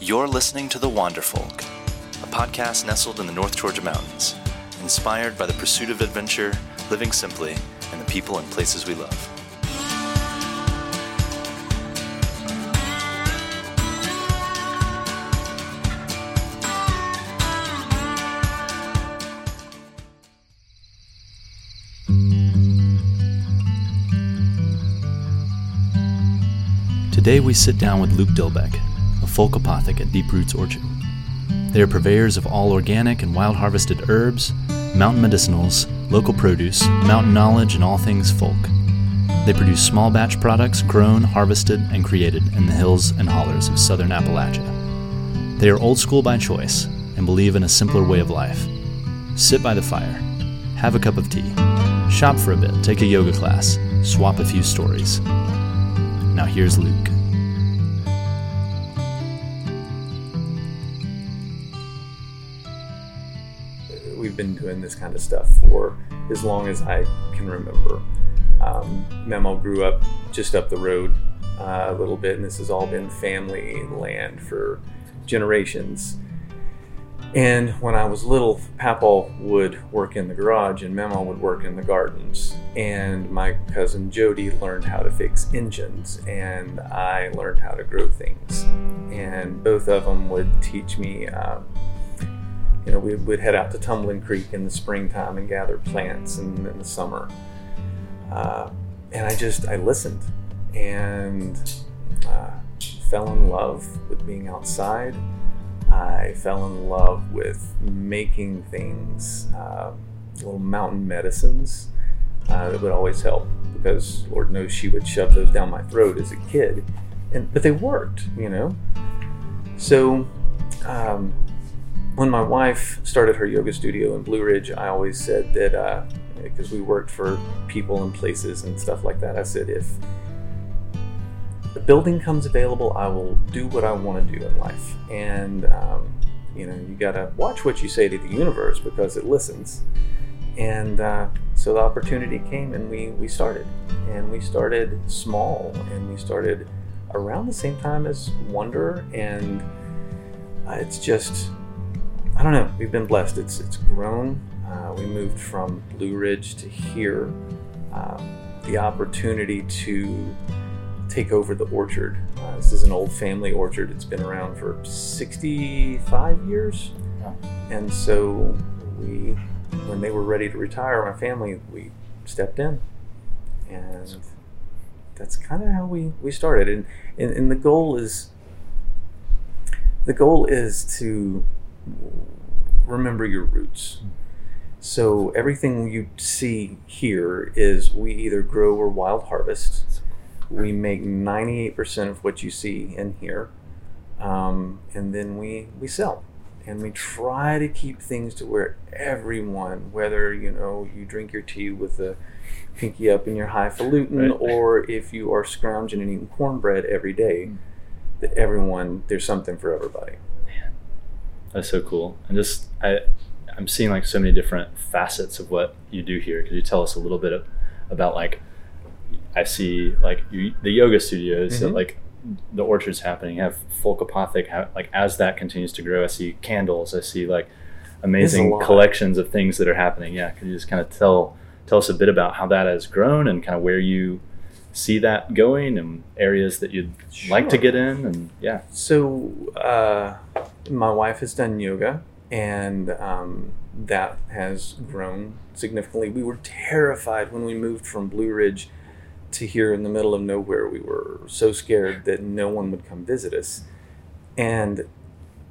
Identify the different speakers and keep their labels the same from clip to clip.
Speaker 1: You're listening to The Wander Folk, a podcast nestled in the North Georgia mountains, inspired by the pursuit of adventure, living simply, and the people and places we love. Today we sit down with Luke Dilbeck, a Folk Apothic at Deep Roots Orchard. They are purveyors of all organic and wild harvested herbs, mountain medicinals, local produce, mountain knowledge, and all things folk. They produce small batch products grown, harvested, and created in the hills and hollers of southern Appalachia. They are old school by choice and believe in a simpler way of life. Sit by the fire, have a cup of tea, shop for a bit, take a yoga class, swap a few stories. Now here's Luke.
Speaker 2: Been doing this kind of stuff for as long as I can remember. Um, Memo grew up just up the road uh, a little bit, and this has all been family land for generations. And when I was little, Papa would work in the garage and Memo would work in the gardens. And my cousin Jody learned how to fix engines, and I learned how to grow things. And both of them would teach me uh, you know, we would head out to Tumbling Creek in the springtime and gather plants in, in the summer. Uh, and I just, I listened and uh, fell in love with being outside. I fell in love with making things, uh, little mountain medicines uh, that would always help because Lord knows she would shove those down my throat as a kid. And, but they worked, you know? So, um, when my wife started her yoga studio in Blue Ridge, I always said that uh, because we worked for people and places and stuff like that, I said if the building comes available, I will do what I want to do in life. And um, you know, you gotta watch what you say to the universe because it listens. And uh, so the opportunity came, and we we started, and we started small, and we started around the same time as Wonder, and uh, it's just I don't know. We've been blessed. It's it's grown. Uh, we moved from Blue Ridge to here. Um, the opportunity to take over the orchard. Uh, this is an old family orchard. It's been around for 65 years, yeah. and so we, when they were ready to retire, my family, we stepped in, and that's kind of how we we started. And, and and the goal is the goal is to remember your roots. So everything you see here is we either grow or wild harvest. We make 98% of what you see in here, um, and then we we sell. And we try to keep things to where everyone, whether you know you drink your tea with a pinky up in your highfalutin, right. or if you are scrounging and eating cornbread every day, that everyone there's something for everybody.
Speaker 3: That's so cool. And just I, I'm seeing like so many different facets of what you do here. Could you tell us a little bit of, about like I see like you, the yoga studios mm-hmm. that like the orchards happening. You have Folk Apothic like as that continues to grow. I see candles. I see like amazing collections of things that are happening. Yeah, could you just kind of tell tell us a bit about how that has grown and kind of where you see that going and areas that you'd sure. like to get in and yeah
Speaker 2: so uh, my wife has done yoga and um, that has grown significantly we were terrified when we moved from blue ridge to here in the middle of nowhere we were so scared that no one would come visit us and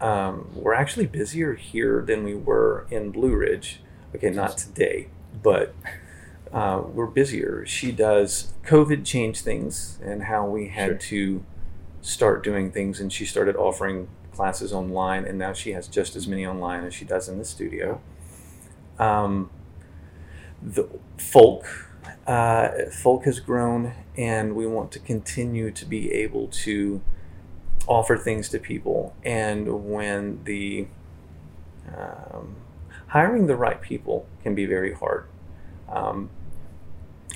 Speaker 2: um, we're actually busier here than we were in blue ridge okay not today but uh, we're busier. She does. COVID changed things and how we had sure. to start doing things, and she started offering classes online, and now she has just as many online as she does in the studio. Um, the folk, uh, folk has grown, and we want to continue to be able to offer things to people. And when the um, hiring the right people can be very hard um,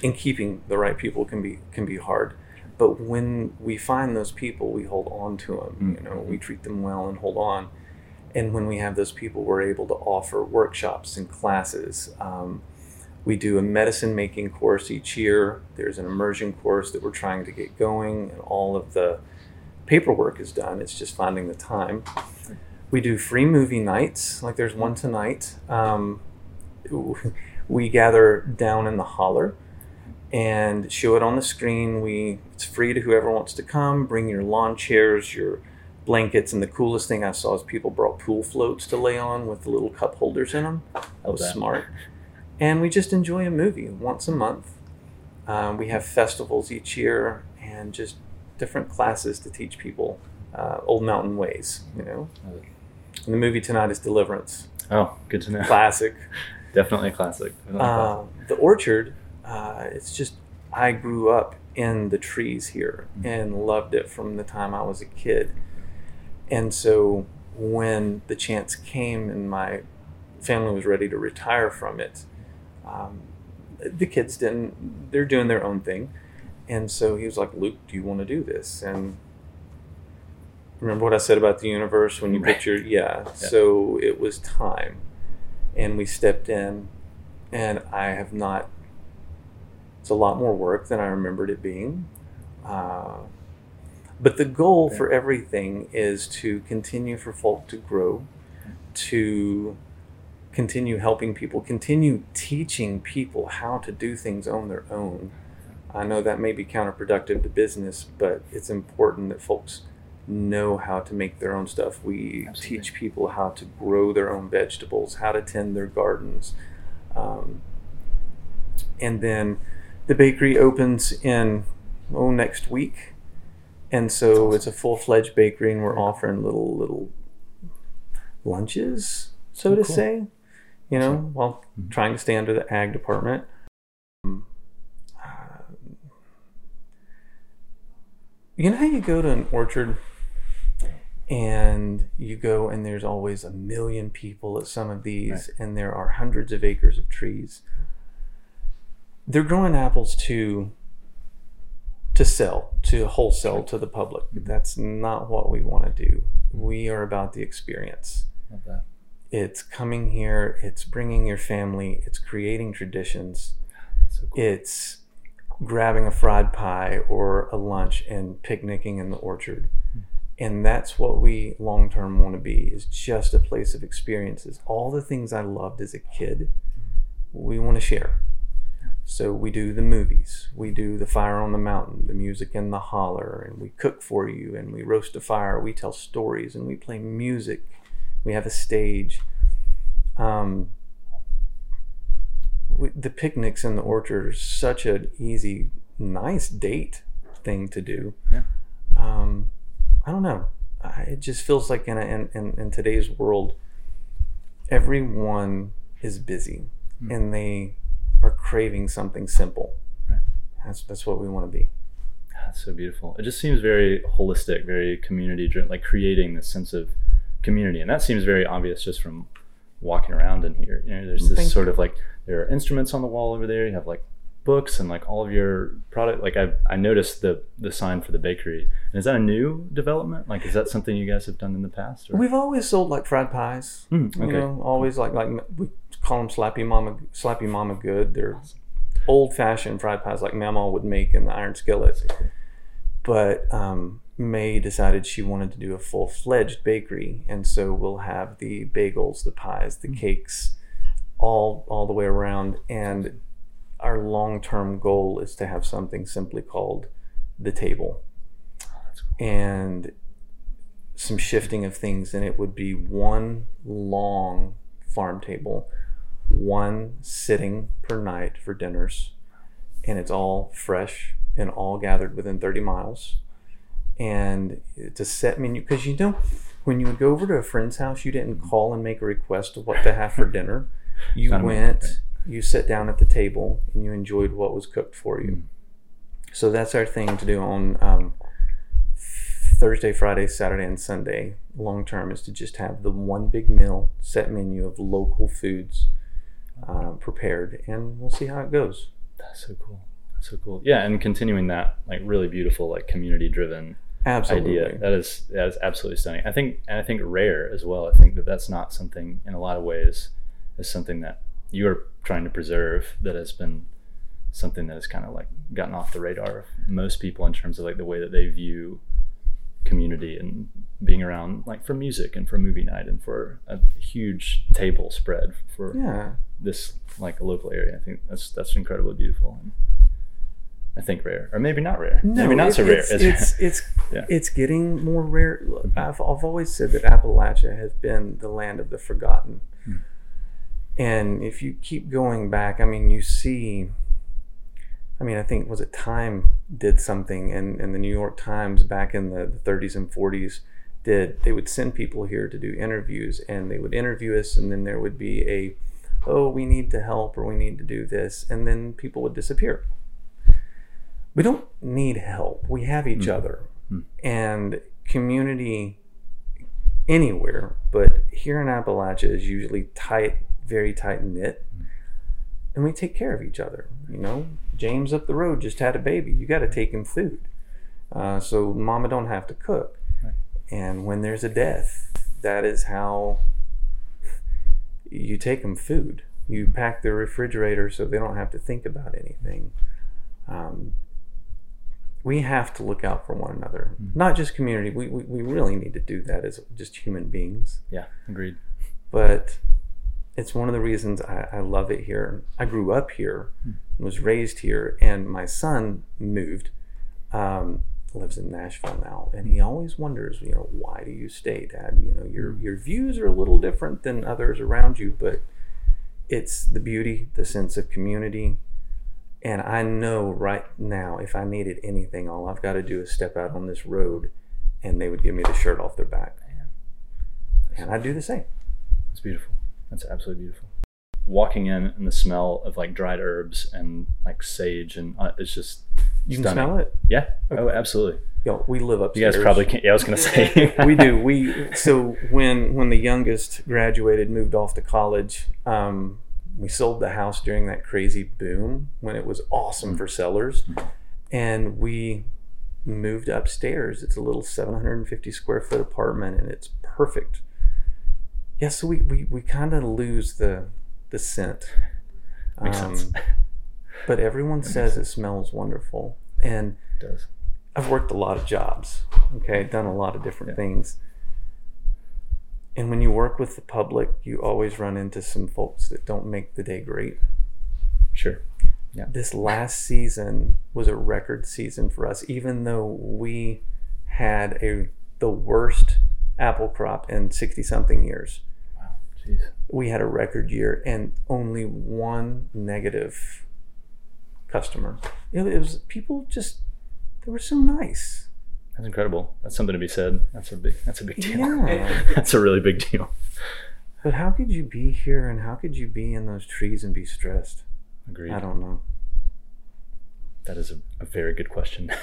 Speaker 2: and keeping the right people can be can be hard. But when we find those people, we hold on to them. You know, we treat them well and hold on. And when we have those people, we're able to offer workshops and classes. Um, we do a medicine making course each year. There's an immersion course that we're trying to get going, and all of the paperwork is done. It's just finding the time. We do free movie nights, like there's one tonight. Um, we gather down in the holler and show it on the screen. We it's free to whoever wants to come. Bring your lawn chairs, your blankets, and the coolest thing I saw is people brought pool floats to lay on with the little cup holders in them. That was
Speaker 3: that.
Speaker 2: smart. And we just enjoy a movie once a month. Um, we have festivals each year and just different classes to teach people uh, old mountain ways. You know, and the movie tonight is Deliverance,
Speaker 3: Oh, good to know.
Speaker 2: classic.
Speaker 3: Definitely a classic.
Speaker 2: Uh, the orchard, uh, it's just, I grew up in the trees here and loved it from the time I was a kid. And so when the chance came and my family was ready to retire from it, um, the kids didn't, they're doing their own thing. And so he was like, Luke, do you want to do this? And remember what I said about the universe when you
Speaker 3: Right.
Speaker 2: picture, yeah. So it was time. And we stepped in, and I have not, it's a lot more work than I remembered it being. Uh, but the goal for everything is to continue for folk to grow, to continue helping people, continue teaching people how to do things on their own. I know that may be counterproductive to business, but it's important that folks know how to make their own stuff. We
Speaker 3: Absolutely.
Speaker 2: teach people how to grow their own vegetables, how to tend their gardens. Um, and then the bakery opens in oh next week. And so it's a full-fledged bakery and we're offering little little lunches so
Speaker 3: Oh,
Speaker 2: to
Speaker 3: cool.
Speaker 2: say you know while
Speaker 3: Mhm.
Speaker 2: trying to stay under the ag department. Um, uh, you know how you go to an orchard and you go and there's always a million people at some of these and there are hundreds of acres of trees they're growing apples to to sell to wholesale to the public. Mm-hmm. That's not what we want to do. We are about the experience.
Speaker 3: That.
Speaker 2: it's coming here it's bringing your family it's creating traditions.
Speaker 3: So cool.
Speaker 2: it's grabbing a fried pie or a lunch and picnicking in the orchard. Hmm. And that's what we long term want to be is just a place of experiences. All the things i loved as a kid hmm. we want to share so we do the movies we do the fire on the mountain the music in the holler and we cook for you and we roast a fire we tell stories and we play music we have a stage um, we, the picnics in the orchard are such an easy, nice date thing to do.
Speaker 3: Yeah.
Speaker 2: Um, I don't know. I, it just feels like in, a, in, in in today's world, everyone is busy,
Speaker 3: Hmm.
Speaker 2: and they are craving something simple.
Speaker 3: Right.
Speaker 2: That's that's what we want to be.
Speaker 3: That's so beautiful. It just seems very holistic, very community driven, like creating this sense of community. And that seems very obvious just from walking around in here. You know, there's mm, this
Speaker 2: Thank
Speaker 3: sort of like there are instruments on the wall over there. You have like books and like all of your product. Like I I noticed the the sign for the bakery. And is that a new development? Like is that something you guys have done in the past? Or?
Speaker 2: We've always sold like fried pies. You
Speaker 3: okay.
Speaker 2: know, always like like we call them slappy mama slappy mama good. They're old fashioned fried pies like Mama would make in the iron skillet. But um, May decided she wanted to do a full fledged bakery, and so we'll have the bagels, the pies, the cakes, all all the way around. And our long term goal is to have something simply called the table,
Speaker 3: cool.
Speaker 2: and some shifting of things, and it would be one long farm table, one sitting per night for dinners, and it's all fresh and all gathered within 30 miles. And it's a set menu because you know, when you would go over to a friend's house, you didn't call and make a request of what to have for dinner. You went. You sat down at the table, and you enjoyed what was cooked for you.
Speaker 3: Mm.
Speaker 2: So that's our thing to do on um, Thursday, Friday, Saturday, and Sunday. Long term is to just have the one big meal, set menu of local foods uh, prepared, and we'll see how it goes.
Speaker 3: That's so cool. That's so cool. Yeah, and continuing that like really beautiful like community driven
Speaker 2: Absolutely.
Speaker 3: idea. That is that is absolutely stunning. I think and I think rare as well. I think that that's not something in a lot of ways is something that you are trying to preserve that has been something that has kind of like gotten off the radar of most people in terms of like the way that they view community and being around like for music and for movie night and for a huge table spread for
Speaker 2: Yeah.
Speaker 3: this like a local area. I think that's that's incredibly beautiful. And I think rare, or maybe not rare. maybe not
Speaker 2: it-
Speaker 3: so rare.
Speaker 2: It's it's it's,
Speaker 3: Yeah.
Speaker 2: it's getting more rare. Mm-hmm. I've I've always said that Appalachia has been the land of the forgotten. And if you keep going back, I mean, you see. I mean, I think was it Time did something, and and the New York Times back in the, the 30s and 40s did. They would send people here to do interviews, and they would interview us, and then there would be a, oh, we need to help, or we need to do this, and then people would disappear we don't need help. We have each mm-hmm. other. Mm-hmm. And community anywhere, but here in Appalachia is usually tight, very tight knit. And we take care of each other. You know, James up the road just had a baby. You got to take him food. Uh, so mama don't have to cook.
Speaker 3: Right.
Speaker 2: And when there's a death, that is how you take them food. You pack the refrigerator so they don't have to think about anything. Um, we have to look out for one another, not just community. We, we, we really need to do that as just human beings.
Speaker 3: yeah, agreed.
Speaker 2: But it's one of the reasons I, I love it here. I grew up here, was raised here, and my son moved, um, lives in Nashville now, and he always wonders, you know, why do you stay, Dad? You know, your your views are a little different than others around you, but it's the beauty, the sense of community. And I know right now, if I needed anything, all I've got to do is step out on this road, and they would give me the shirt off their back. And I'd do the same.
Speaker 3: It's beautiful. That's absolutely beautiful. Walking in and the smell of like dried herbs and like sage and uh, it's just
Speaker 2: You can
Speaker 3: stunning.
Speaker 2: smell it.
Speaker 3: Yeah. Oh, absolutely.
Speaker 2: Yo, we live upstairs.
Speaker 3: You guys probably can't. Yeah, I was gonna say.
Speaker 2: we do. We so when when the youngest graduated, moved off to college. Um, we sold the house during that crazy boom when it was awesome for sellers, and we moved upstairs. It's a little 750 square foot apartment, and it's perfect. Yeah, so we we, we kind of lose the the scent.
Speaker 3: Makes sense.
Speaker 2: Um, But everyone says it smells wonderful, and
Speaker 3: It does.
Speaker 2: I've worked a lot of jobs, okay, done a lot of different
Speaker 3: Yeah.
Speaker 2: things. And when you work with the public, you always run into some folks that don't make the day great.
Speaker 3: Sure. Yeah.
Speaker 2: This last season was a record season for us, even though we had a the worst apple crop in 60 something years.
Speaker 3: Jeez.
Speaker 2: We had a record year and only one negative customer. It, it was people just they were so nice.
Speaker 3: That's incredible. That's something to be said. That's a big. That's a big deal.
Speaker 2: Yeah.
Speaker 3: that's a really big deal.
Speaker 2: But how could you be here and how could you be in those trees and be stressed?
Speaker 3: Agreed.
Speaker 2: I don't know.
Speaker 3: That is a, a very good question.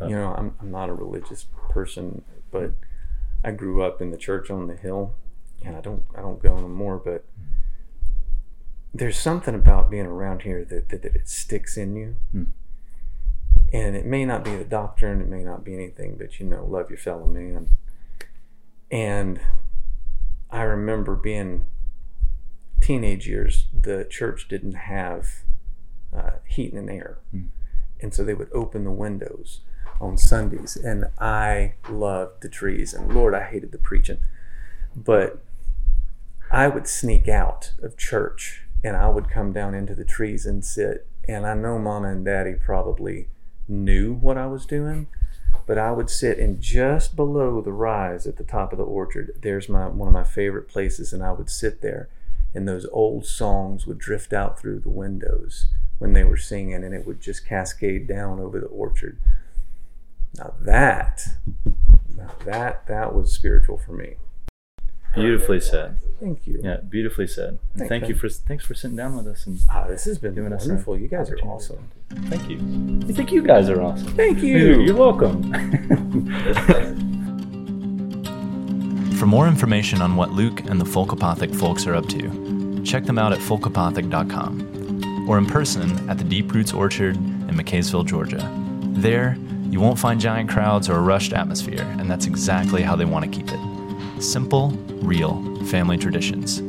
Speaker 2: You know, I'm, I'm not a religious person, but I grew up in the church on the hill, and I don't I don't go anymore. But there's something about being around here that that, that it sticks in you,
Speaker 3: Hmm.
Speaker 2: and it may not be the doctrine, it may not be anything, but you know, love your fellow man. And I remember being teenage years, the church didn't have uh, heat and air.
Speaker 3: Hmm.
Speaker 2: And so they would open the windows on Sundays. And I loved the trees. And Lord, I hated the preaching. But I would sneak out of church and I would come down into the trees and sit. And I know mama and daddy probably knew what I was doing, but I would sit and just below the rise at the top of the orchard, there's my one of my favorite places, and I would sit there and those old songs would drift out through the windows when they were singing and it would just cascade down over the orchard. Now that now that that was spiritual for me.
Speaker 3: Beautifully said.
Speaker 2: Thank you.
Speaker 3: Yeah, beautifully said. And
Speaker 2: Thanks,
Speaker 3: thank you for thanks for sitting down with us and
Speaker 2: Ah, this has been
Speaker 3: giving us
Speaker 2: wonderful. You guys are awesome.
Speaker 3: Thank you. I think you guys are awesome.
Speaker 2: Thank
Speaker 3: You're,
Speaker 2: you.
Speaker 3: you're welcome.
Speaker 1: For more information on what Luke and the Folkapothic folks are up to, check them out at folkapothic.com.
Speaker 3: or in person at the Deep Roots Orchard in McCaysville, Georgia. There, you won't find giant crowds or a rushed atmosphere, and that's exactly how they want to keep it. Simple, real family traditions.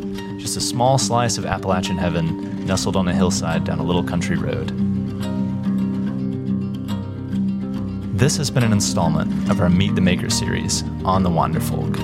Speaker 3: Just a small slice of Appalachian heaven nestled on a hillside down a little country road. This has been an installment of our Meet the Maker series on the Wander Folk.